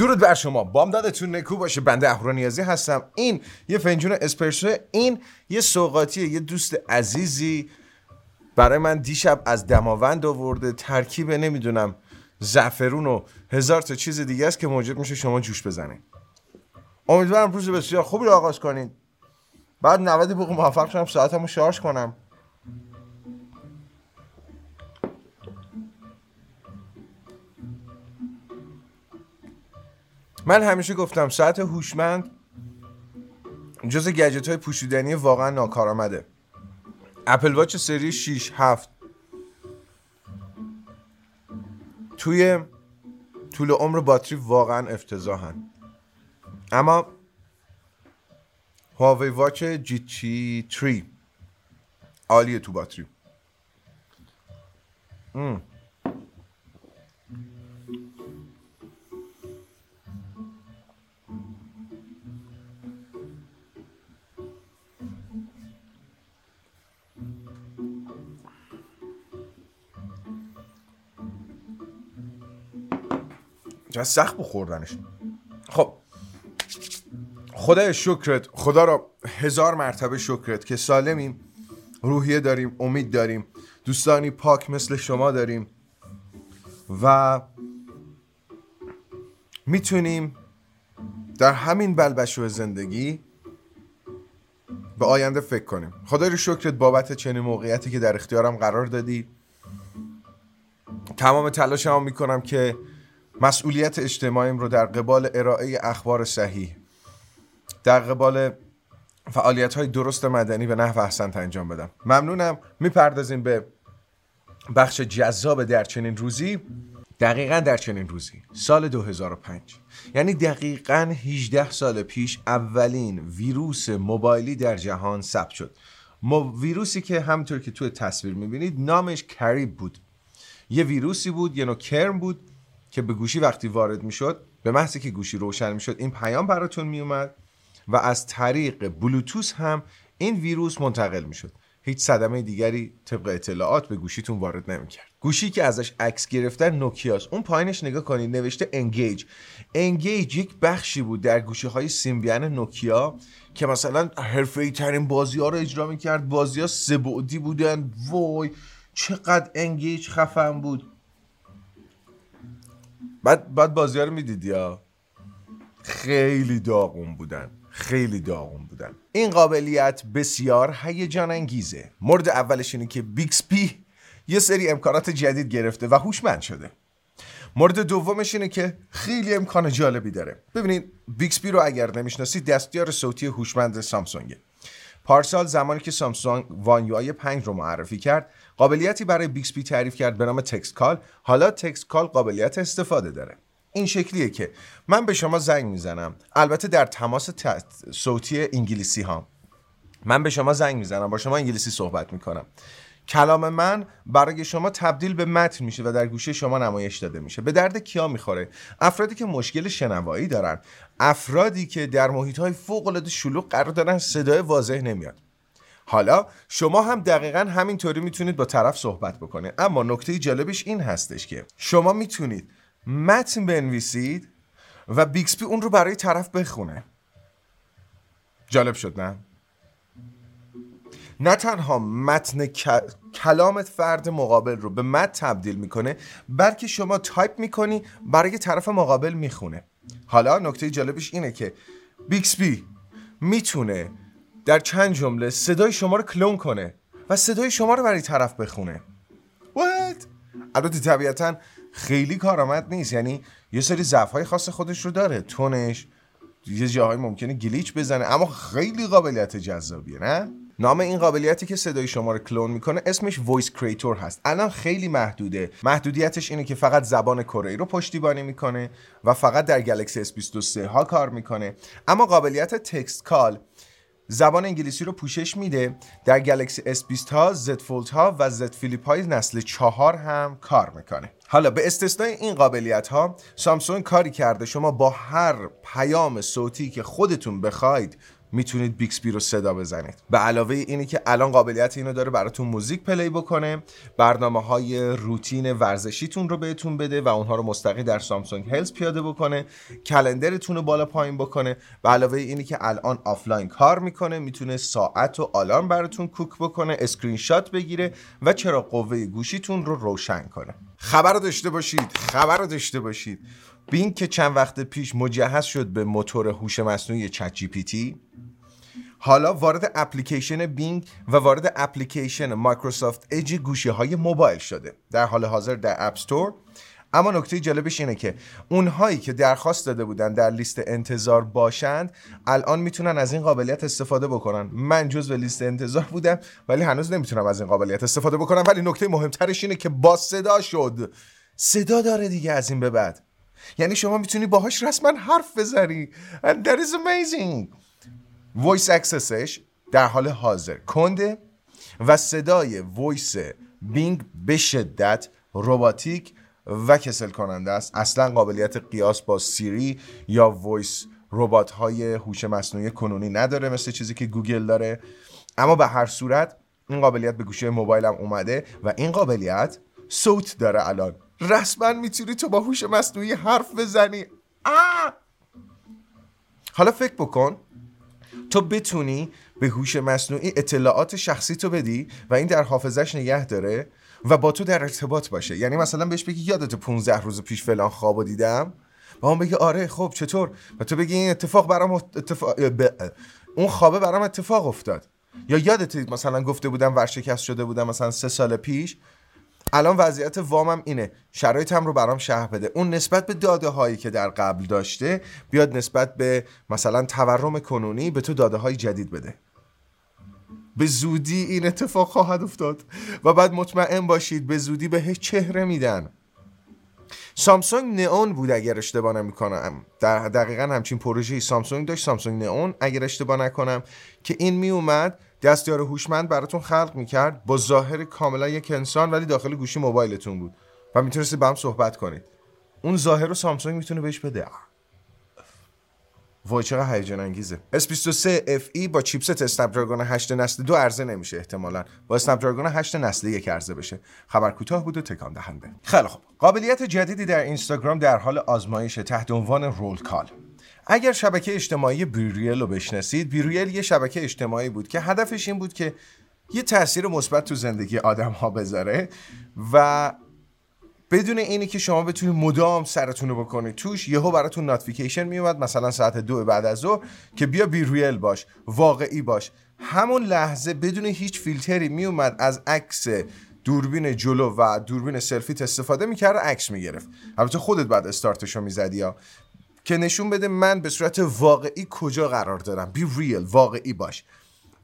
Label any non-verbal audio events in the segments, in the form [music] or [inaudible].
درود بر شما. بامدادتون نکو باشه. بنده اهورانیازی هستم. این یه فنجون اسپرسو این یه سوقاتیه یه دوست عزیزی. برای من دیشب از دماوند آورده. ترکیب نمی‌دونم زعفرون و هزار تا چیز دیگه است که موجود میشه شما جوش بزنید امیدوارم روز بسیار خوبی رو آغاز کنید بعد 90 دقیقه موفق شدم ساعتمو شارژ کنم. من همیشه گفتم ساعت هوشمند جز گجت های پوشیدنی واقعا ناکارآمده. اپل واچ سری 6 7 توی طول عمر باتری واقعا افتضاحن. اما هواوی واچ جی تی 3 عالیه تو باتری. چقدر سخت بخوردنش. خب. خدای شکرت خدا را هزار مرتبه شکرت که سالمیم روحیه داریم امید داریم دوستانی پاک مثل شما داریم و می‌تونیم در همین بلبشو زندگی به آینده فکر کنیم. خدای رو شکرت بابت چنین موقعیتی که در اختیارم قرار دادی. تمام تلاشمو می‌کنم که مسئولیت اجتماعیم رو در قبال ارائه اخبار صحیح در قبال فعالیت های درست مدنی به نحو احسنت انجام بدم. ممنونم. می‌پردازیم به بخش جذاب در چنین روزی. دقیقا در چنین روزی. سال 2005 یعنی دقیقا 18 سال پیش اولین ویروس موبایلی در جهان ثبت شد. ویروسی که همطور که توی تصویر می‌بینید نامش کریب بود. یه ویروسی بود یه نوع کرم بود. که به گوشی وقتی وارد می‌شد به محضی که گوشی روشن می‌شد این پیام براتون میومد و از طریق بلوتوس هم این ویروس منتقل می‌شد. هیچ صدمه دیگری طبق اطلاعات به گوشیتون وارد نمی‌کرد. گوشی که ازش عکس گرفتن نوکیاس اون پایینش نگاه کنید نوشته انگیج انگیج یک بخشی بود در گوشی های سیمبیان نوکیا که مثلا حرفه‌ای ترین بازی ها رو اجرا می‌کرد. بازی ها سبعدی بودن. وای چقدر N-Gage خفن بود. بعد بعد بازی ها رو می‌دید یا؟ خیلی داغون بودن. خیلی داغون بودن. این قابلیت بسیار هیجان انگیزه مورد اولش اینه که بیکسبی یه سری امکانات جدید گرفته و هوشمند شده. مورد دومش اینه که خیلی امکان جالبی داره. ببینید بیکسبی رو اگر نمی‌شناسید دستیار صوتی هوشمند سامسونگه. پارسال زمانی که سامسونگ One UI 5 رو معرفی کرد قابلیتی برای بیکسبی تعریف کرد به نام text call. حالا text call قابلیت استفاده داره. این شکلیه که من به شما زنگ می‌زنم. البته در تماس صوتی انگلیسی ها. من به شما زنگ می‌زنم با شما انگلیسی صحبت می‌کنم. کلام من برای شما تبدیل به متن میشه و در گوشی شما نمایش داده میشه. به درد کیا می‌خوره؟ افرادی که مشکل شنوایی دارن. افرادی که در محیط های فوق العاده شلوغ قرار دارن صدای واضح نمیاد. حالا شما هم دقیقا همینطوری می‌تونید با طرف صحبت بکنید. اما نکته جالبش این هستش که شما می‌تونید متن بنویسید و بیکسپی اون رو برای طرف بخونه. جالب شد نه؟ نه تنها متن کلامت فرد مقابل رو به متن تبدیل می‌کنه بلکه شما تایپ می‌کنی برای طرف مقابل می‌خونه. حالا نکته جالبش اینه که بیکسبی می‌تونه در چند جمله صدای شما رو کلون کنه و صدای شما رو برای طرف بخونه. What؟ البته طبیعتا خیلی کارآمد نیست. یعنی یه سری ضعف خاص خودش رو داره. تونش یه جاهای ممکنه glitch بزنه. اما خیلی قابلیت جذابیه نه؟ نام این قابلیتی که صدای شما رو کلون می‌کنه اسمش voice creator هست. الان خیلی محدوده. محدودیتش اینه که فقط زبان کره‌ای رو پشتیبانی می‌کنه و فقط در گلکسی S23 ها کار می‌کنه. اما قابلیت text call زبان انگلیسی رو پوشش میده. در گلکسی S20 ها Z Fold ها و Z Flip های نسل چهار هم کار می‌کنه. حالا به استثنای این قابلیت ها سامسونگ کاری کرده. شما با هر پیام صوتی که خودتون بخواید می‌تونید بیکسبی رو صدا بزنید. به علاوه اینی که الان قابلیت اینو داره براتون موزیک play بکنه برنامه های روتین ورزشیتون رو بهتون بده و اونها رو مستقیم در Samsung Health پیاده بکنه calendar تون رو بالا پایین بکنه. به علاوه اینی که الان آفلاین کار می‌کنه می‌تونه ساعت و آلارم براتون کوک بکنه اسکرین شات بگیره و چراغ قوه گوشیتون رو روشن کنه. خبر داشته باشید خبر داشته باشید. بینگ که چند وقت پیش مجهز شد به موتور هوش مصنوعی ChatGPT حالا وارد اپلیکیشن Bing و وارد اپلیکیشن Microsoft Edge گوشی های موبایل شده در حال حاضر در App Store اما نکته جالبش اینه که اونهایی که درخواست داده بودن در لیست انتظار باشند الان می‌تونن از این قابلیت استفاده بکنن. من جز به لیست انتظار بودم ولی هنوز نمی‌تونم از این قابلیت استفاده بکنم. ولی نکته مهمترش اینه که با صدا شد. صدا داره دیگه از این به بعد. یعنی شما می‌تونی باهاش رسما حرف بزنی. And that is amazing. voice access ش در حال حاضر. کنده و صدای voice بینگ به شدت robotic و کسل کننده است. اصلا قابلیت قیاس با سیری یا voice ربات های هوش مصنوعی کنونی نداره مثل چیزی که گوگل داره. اما به هر صورت این قابلیت به گوشی موبایلم اومده و این قابلیت صوت داره الان. رسما می‌تونی تو با هوش مصنوعی حرف بزنی. آه! حالا فکر بکن تو بتونی به هوش مصنوعی اطلاعات شخصی تو بدی و این در حافظش نگه داره و با تو در ارتباط باشه. یعنی مثلا بهش بگی یادت 15 روز پیش فلان خوابو دیدم. و اون بگه آره خب چطور؟ و تو بگی این اتفاق برام اتفاق اون خوابه برام اتفاق افتاد. یا یادت مثلا گفته بودم ورشکست شده بودم مثلا سه سال پیش. الان وضعیت وامم اینه. شرایطم رو برام شهر بده. اون نسبت به داده هایی که در قبل داشته بیاد نسبت به مثلا تورم کنونی به تو داده های جدید بده. به زودی این اتفاق خواهد افتاد و بعد مطمئن باشید به زودی به چهره میدن. سامسونگ نئون بود اگر اشتباه نمی‌کنم. در دقیقا همچین پروژه سامسونگ داشت. سامسونگ نئون اگر اشتباه نکنم که این می اومد دستیار هوشمند براتون خلق می‌کرد با ظاهر کاملا یک انسان ولی داخل گوشی موبایلتون بود. و می‌تونستید با هم صحبت کنید. اون ظاهر رو سامسونگ می‌تونه بهش بده. وای چقدر هیجان انگیزه. S23 FE با چیپست اسنپ دراگون 8 نسل دو عرضه نمیشه احتمالا. با اسنپ دراگون 8 نسل یک عرضه بشه. خبر کوتاه بود و تکان دهنده. خیلی خوب. قابلیت جدیدی در اینستاگرام در حال آزمایش تحت عنوان رول کال. اگر شبکه اجتماعی بیریل رو بشناسید بیریل یه شبکه اجتماعی بود که هدفش این بود که یه تاثیر مثبت تو زندگی آدم ها بذاره و بدون اینی که شما بتونید مدام سرتون رو بکنید توش یهو براتون notification میومد مثلا ساعت دو بعد از ظهر که بیا BeReal باش واقعی باش. همون لحظه بدون هیچ فیلتری میومد از عکس دوربین جلو و دوربین selfie ت استفاده می‌کرد عکس می‌گرفت. البته خودت بعد استارتشو می‌زدی یا که نشون بده من به صورت واقعی کجا قرار دارم. BeReal واقعی باش.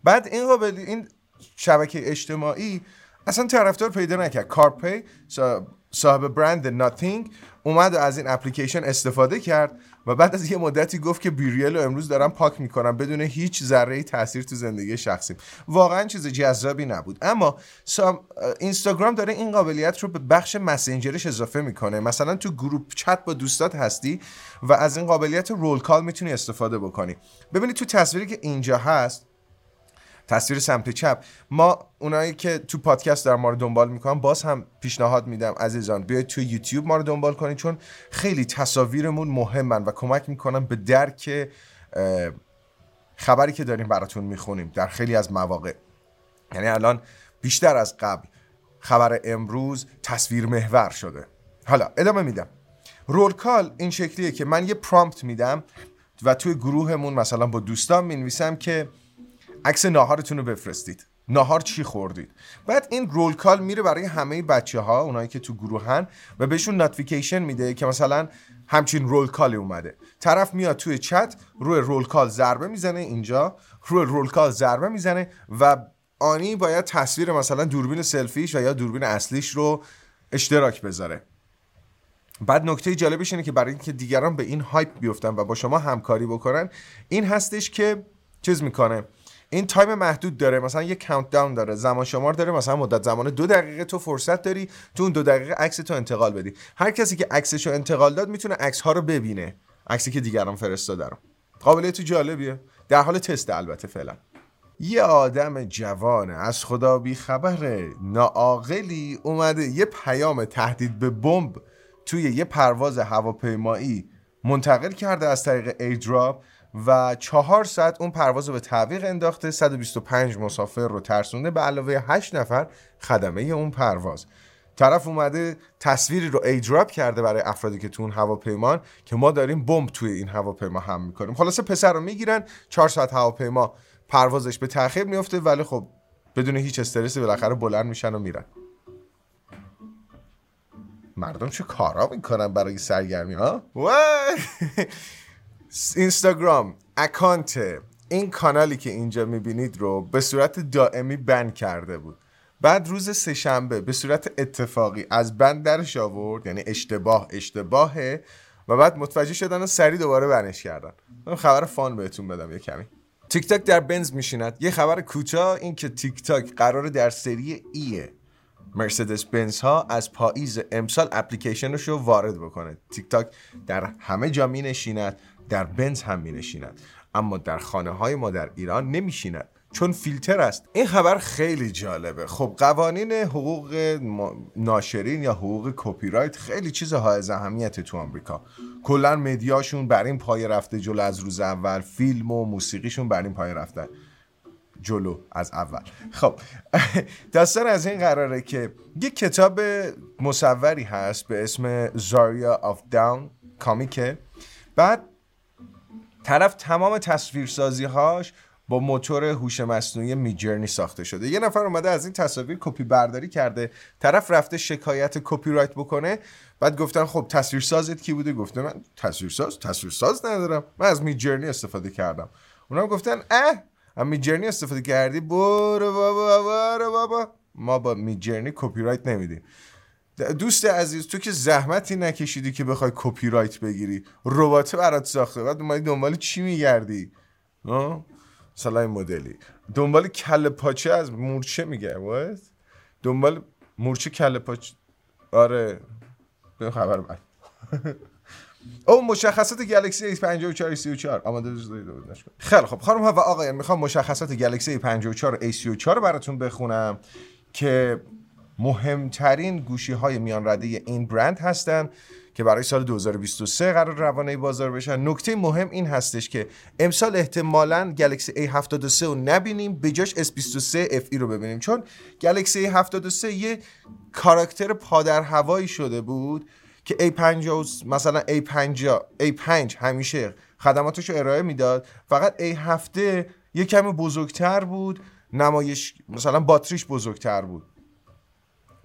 بعد این قابل این شبکه اجتماعی اصلا طرفدار پیدا نکرد. کارل پی صاحب برند Nothing اومد و از این اپلیکیشن استفاده کرد. و بعد از یه مدتی گفت که BeReal رو امروز دارم پاک می‌کنم بدون هیچ ذره تاثیر تو زندگی شخصی واقعا چیز جذابی نبود. اما اینستاگرام داره این قابلیت رو به بخش مسنجرش اضافه می‌کنه. مثلا تو group chat با دوستات هستی و از این قابلیت roll call می‌تونی استفاده بکنی. ببینید تو تصویری که اینجا هست تصویر سمت چپ. ما اونایی که تو پادکست در ما رو دنبال می‌کنن باز هم پیشنهاد میدم عزیزان بیاید تو یوتیوب ما رو دنبال کنید چون خیلی تصاویرمون مهمن و کمک می‌کنن به درک خبری که داریم براتون می‌خونیم در خیلی از مواقع. یعنی الان بیشتر از قبل خبر امروز تصویر محور شده. حالا ادامه میدم. roll call این شکلیه که من یه prompt میدم و توی گروهمون مثلا با دوستان می‌نویسم که عکس ناهارتون رو بفرستید. ناهار چی خوردید؟ بعد این roll call میره برای همه بچه ها اونایی که تو گروهن و بهشون notification میده که مثلا همچین roll call اومده. طرف میاد توی چت روی roll call ضربه می‌زنه اینجا روی roll call ضربه می‌زنه و آنی باید تصویر مثلا دوربین selfie ش و یا دوربین اصلیش رو اشتراک بذاره. بعد نکته جالبش اینه که برای اینکه دیگران به این hype بیفتن و با شما همکاری بکنن این هستش که چیز می‌کنه؟ این time محدود داره. مثلا یه countdown داره. زمان شمار داره. مثلا مدت زمان دو دقیقه تو فرصت داری تو اون دو دقیقه عکس تو انتقال بدی. هر کسی که عکسش رو انتقال داد می‌تونه عکس ها رو ببینه. عکسی که دیگران فرستاده رو. قابلیت جالبیه. در حال تست البته فعلا. یه آدم جوان از خدا بی خبر ناعاقلی اومده یه پیام تهدید به بمب توی یه پرواز هواپیمایی منتقل کرده از طریق ایدراپ و چهار ساعت اون پرواز رو به تعویق انداخته 125 مسافر رو ترسونده به علاوه 8 نفر خدمه اون پرواز. طرف اومده تصویری رو ایدراپ کرده برای افرادی که تو اون هواپیمان که ما داریم بمب توی این هواپیما هم می‌کنیم. خلاصه پسر رو می‌گیرن 4 ساعت هواپیما پروازش به تاخیر میفته ولی خب بدون هیچ استرسی بالاخره بلند میشن و میرن. مردم چه کارا می‌کنن برای سرگرمی ها؟ اینستاگرام account این کانالی که اینجا می‌بینید رو به صورت دائمی ban کرده بود. بعد روز سه‌شنبه به صورت اتفاقی از ban درش آورد یعنی اشتباه اشتباهه و بعد متوجه شدن و سریع دوباره ban ش کردن. خبر fun بهتون بدم یه کمی. تیک تاک در بنز می‌شیند. یه خبر کوتاه این که تیک تاک قرار در سری E ی مرسدس بنز ها از پاییز امسال اپلیکیشنش رو وارد بکنه. تیک تاک در همه جا می نشیند در بنز هم می نشیند اما در خانه های ما در ایران نمیشیند. چون فیلتر است. این خبر خیلی جالبه. خب قوانین حقوق ناشرین یا حقوق کپی رایت خیلی چیز حائز اهمیتیه تو آمریکا. کلا media شون بر این پایه رفته جلو از روز اول. فیلم و موسیقیشون بر این پایه رفته جلو از اول. خب داستان از این قراره که یک کتاب مصوری هست به اسم Zarya of the Dawn comic ه. بعد طرف تمام تصویرسازی هاش با موتور هوش مصنوعی Midjourney ساخته شده. یه نفر اومده از این تصاویر کپی برداری کرده. طرف رفته شکایت کپی رایت بکنه. بعد گفتن خب تصویرسازت کی بوده؟ گفته من تصویرساز تصویرساز ندارم. من از Midjourney استفاده کردم. اونا گفتن اه از Midjourney استفاده کردی؟ برو بابا برو بابا. ما با Midjourney کپی رایت نمیدیم دوست عزیز تو که زحمتی نکشیدی که بخوای کپی رایت بگیری. ربات برات ساخته. بعد اومدی دنبال چی میگردی؟ مثلا این مدلی. دنبال کله پاچه از مورچه میگه وایس دنبال مورچه کله پاچه. آره. به خبر من [laughs] او مشخصات گلکسی A54 34 آماده خیلی خب خانم ها و آقایان می‌خوام مشخصات گلکسی A54 A34 رو براتون بخونم که مهمترین گوشی های میان رده این برند هستن که برای سال 2023 قرار روانه بازار بشن. نکته مهم این هستش که امسال احتمالا گلکسی A73 رو نبینیم به جاش S23 FE رو ببینیم. چون گلکسی A73 یه کاراکتر پادر هوایی شده بود که A50 مثلا A50 A5 همیشه خدماتش رو ارائه می‌داد. فقط A7 یه کمی بزرگتر بود نمایش مثلا باتریش بزرگتر بود.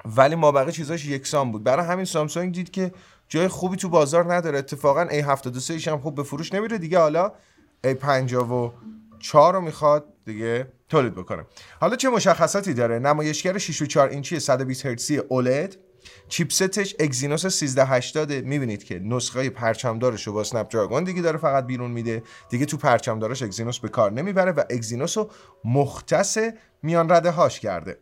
ولی ما بقیه چیزاش یکسان بود. برای همین سامسونگ دید که جای خوبی تو بازار نداره. اتفاقا A73 هم خوب به فروش نمیره دیگه. حالا A54 رو می‌خواد دیگه تولید بکنه. حالا چه مشخصاتی داره؟ نمایشگر 6 و 4 اینچی 120 هرتزی OLED chipset ش Exynos 1380 می‌بینید که نسخه پرچمدارش رو با Snapdragon دیگه داره فقط بیرون میده. دیگه تو پرچمدارش Exynos به کار نمی‌بره و Exynos رو مختص میان رده هاش کرده.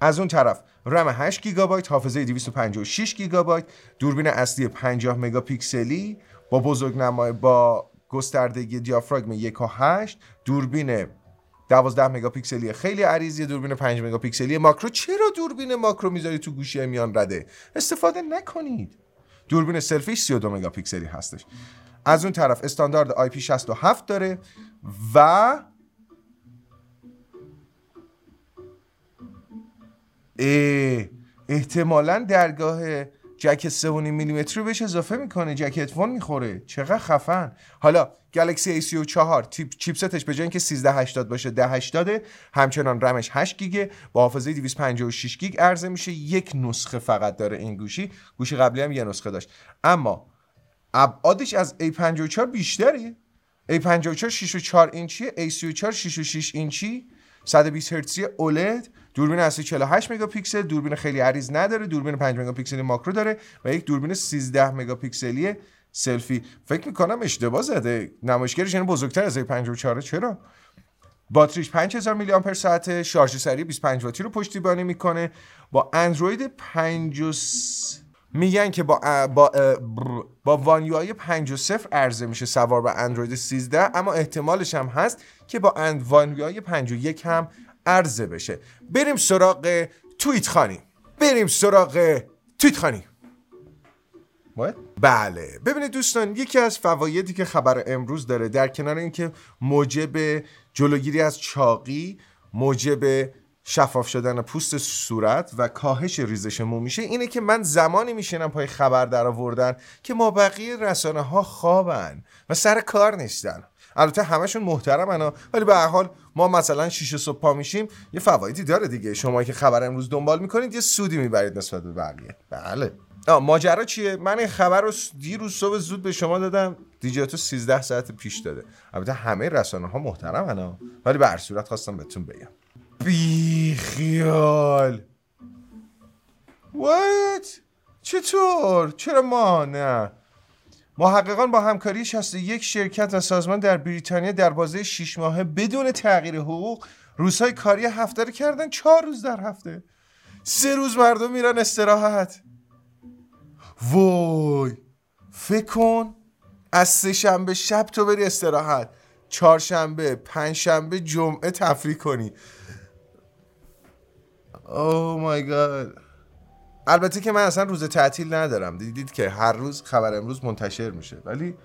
از اون طرف رم 8 گیگابایت حافظه 256 گیگابایت دوربین اصلی 50 مگاپیکسلی با بزرگنمای با گستردگی دیافراگم 1 و 8 دوربین 12 مگاپیکسلی خیلی عریضی دوربین 5 مگاپیکسلی ماکرو چرا دوربین ماکرو می‌ذاری تو گوشی میان رده؟ استفاده نکنید. دوربین سلفیش 32 مگاپیکسلی هستش. از اون طرف استاندارد IP67 داره و احتمالا درگاه جک 3.5 میلیمتری رو بهش اضافه می‌کنه. جک هدفون می‌خوره. چقدر خفن. حالا گلکسی A34 تیپ چیپستش به جای اینکه 1380 باشه 1080 همچنان رمش 8 گیگه. با حافظه 256 گیگ عرضه میشه. یک نسخه فقط داره این گوشی. گوشی قبلی هم یه نسخه داشت. اما ابعادش از A54 بیشتری A54 6 و 4 اینچی. A34 6 و 6 اینچی. 120 هرتزی OLED دوربین اصلی 48 مگاپیکسل. دوربین خیلی عریض نداره. دوربین 5 مگاپیکسلی ماکرو داره و یک دوربین 13 مگاپیکسلی سلفی. فکر می‌کنم اشتباه زده. نمایشگرش یعنی بزرگتر از 54 چرا؟ باتریش 5000 میلی آمپر ساعت شارژ سریع 25 واتی رو پشتیبانی می‌کنه. با اندروید 5 میگن که با با با One UI 5 و 0 عرضه میشه سوار به اندروید 13 اما احتمالش هم هست که با اند One UI 5 و 1 هم عرضه بشه. بریم سراغ توییت خانی. بریم سراغ توییت خانی. بله. ببینید دوستان یکی از فوایدی که خبر امروز داره در کنار اینکه موجب جلوگیری از چاقی موجب شفاف شدن پوست صورت و کاهش ریزش مو میشه اینه که من زمانی میشینم پای خبر در آوردن که ما بقیه رسانه ها خوابن و سر کار نیستن. البته همشون محترمن ولی به حال ما مثلا شیش صبح پا میشیم یه فوایدی داره دیگه. شما که خبر امروز دنبال می‌کنید یه سودی می‌برید نسبت به بقیه. بله. ماجرا چیه؟ من این خبر رو دیروز صبح زود به شما دادم. دیجیاتو 13 ساعت پیش داده. البته همه رسانه ها محترمن ولی به هر صورت خواستم بهتون بگم. بی خیال What? چطور؟ چرا ما نه؟ محققان با همکاری یک شرکت و سازمان در بریتانیا در بازه 6 ماهه بدون تغییر حقوق روزهای کاری هفته رو کردن چهار روز در هفته سه روز مردم میرن استراحت وای فکر کن از سه شنبه شب تو بری استراحت چهارشنبه پنجشنبه جمعه تفریح کنی او مای گاد البته که من اصلا روز تعطیل ندارم. دیدید که هر روز خبر امروز منتشر میشه. ولی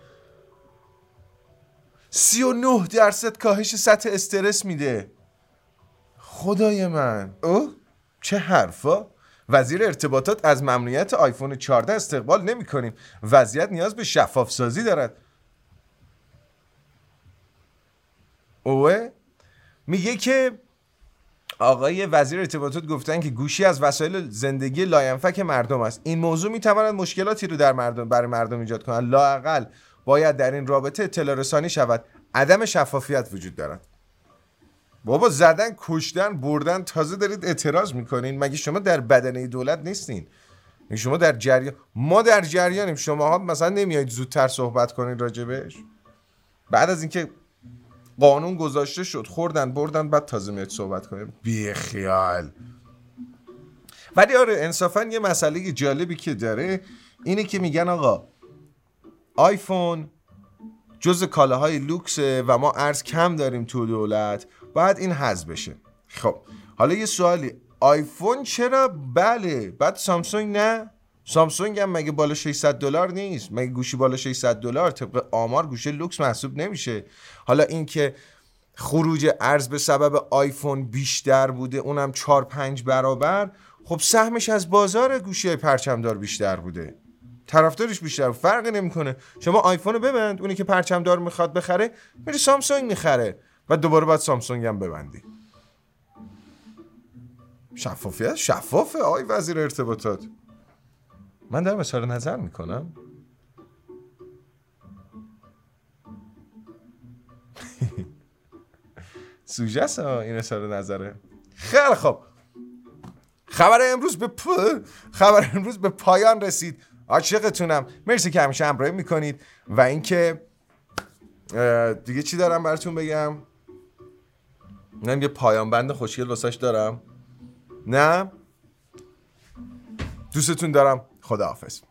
39 درصد کاهش سطح استرس میده. خدای من. او چه حرفا. وزیر ارتباطات از ممنوعیت آیفون 14 استقبال نمی کنیم وضعیت نیاز به شفاف سازی دارد. اوه میگه که آقای وزیر ارتباطات گفتن که گوشی از وسایل زندگی لاینفک مردم است. این موضوع می‌تواند مشکلاتی رو در مردم برای مردم ایجاد کند. لاقل باید در این رابطه اطلاع رسانی شود. عدم شفافیت وجود دارد. بابا زدن کشتن بردن تازه دارید اعتراض می‌کنین. مگه شما در بدنه دولت نیستین؟ شما در جریان ما در جریانیم. شما ها مثلا نمیایید زودتر صحبت کنید راجبش. بعد از اینکه قانون گذاشته شد. خوردن بردن بعد تازه میاد صحبت کنیم. بی خیال ولی آره انصافا یه مسئله جالبی که داره اینه که میگن آقا آیفون جز کالاهای لوکسه و ما ارز کم داریم تو دولت باید این حذف بشه. خب حالا یه سوالی. آیفون چرا؟ بله بعد سامسونگ نه؟ سامسونگ هم مگه بالا 600 دلار نیست؟ مگه گوشی بالا 600 دلار؟ طبق آمار گوشی لوکس محسوب نمیشه. حالا اینکه خروج ارز به سبب آیفون بیشتر بوده اونم 4 5 برابر خب سهمش از بازار گوشی پرچمدار بیشتر بوده. طرفدارش بیشتر فرقی نمی‌کنه. شما آیفون رو ببند اونی که پرچمدار می‌خواد بخره میری سامسونگ می‌خره و دوباره باید سامسونگ هم ببندی. شفافیت؟ شفافه آی وزیر ارتباطات. من دارم اظهار نظر می‌کنم. [laughs] سوژه این اظهار نظره خیلی خوب. خبر امروز به پ... خبر امروز به پایان رسید. عاشقتونم. مرسی که همیشه همراهی می‌کنید. و اینکه دیگه چی دارم براتون بگم؟ نه یه پایان بند خوشگل واسش دارم. نه؟ دوستتون دارم. خداحافظ.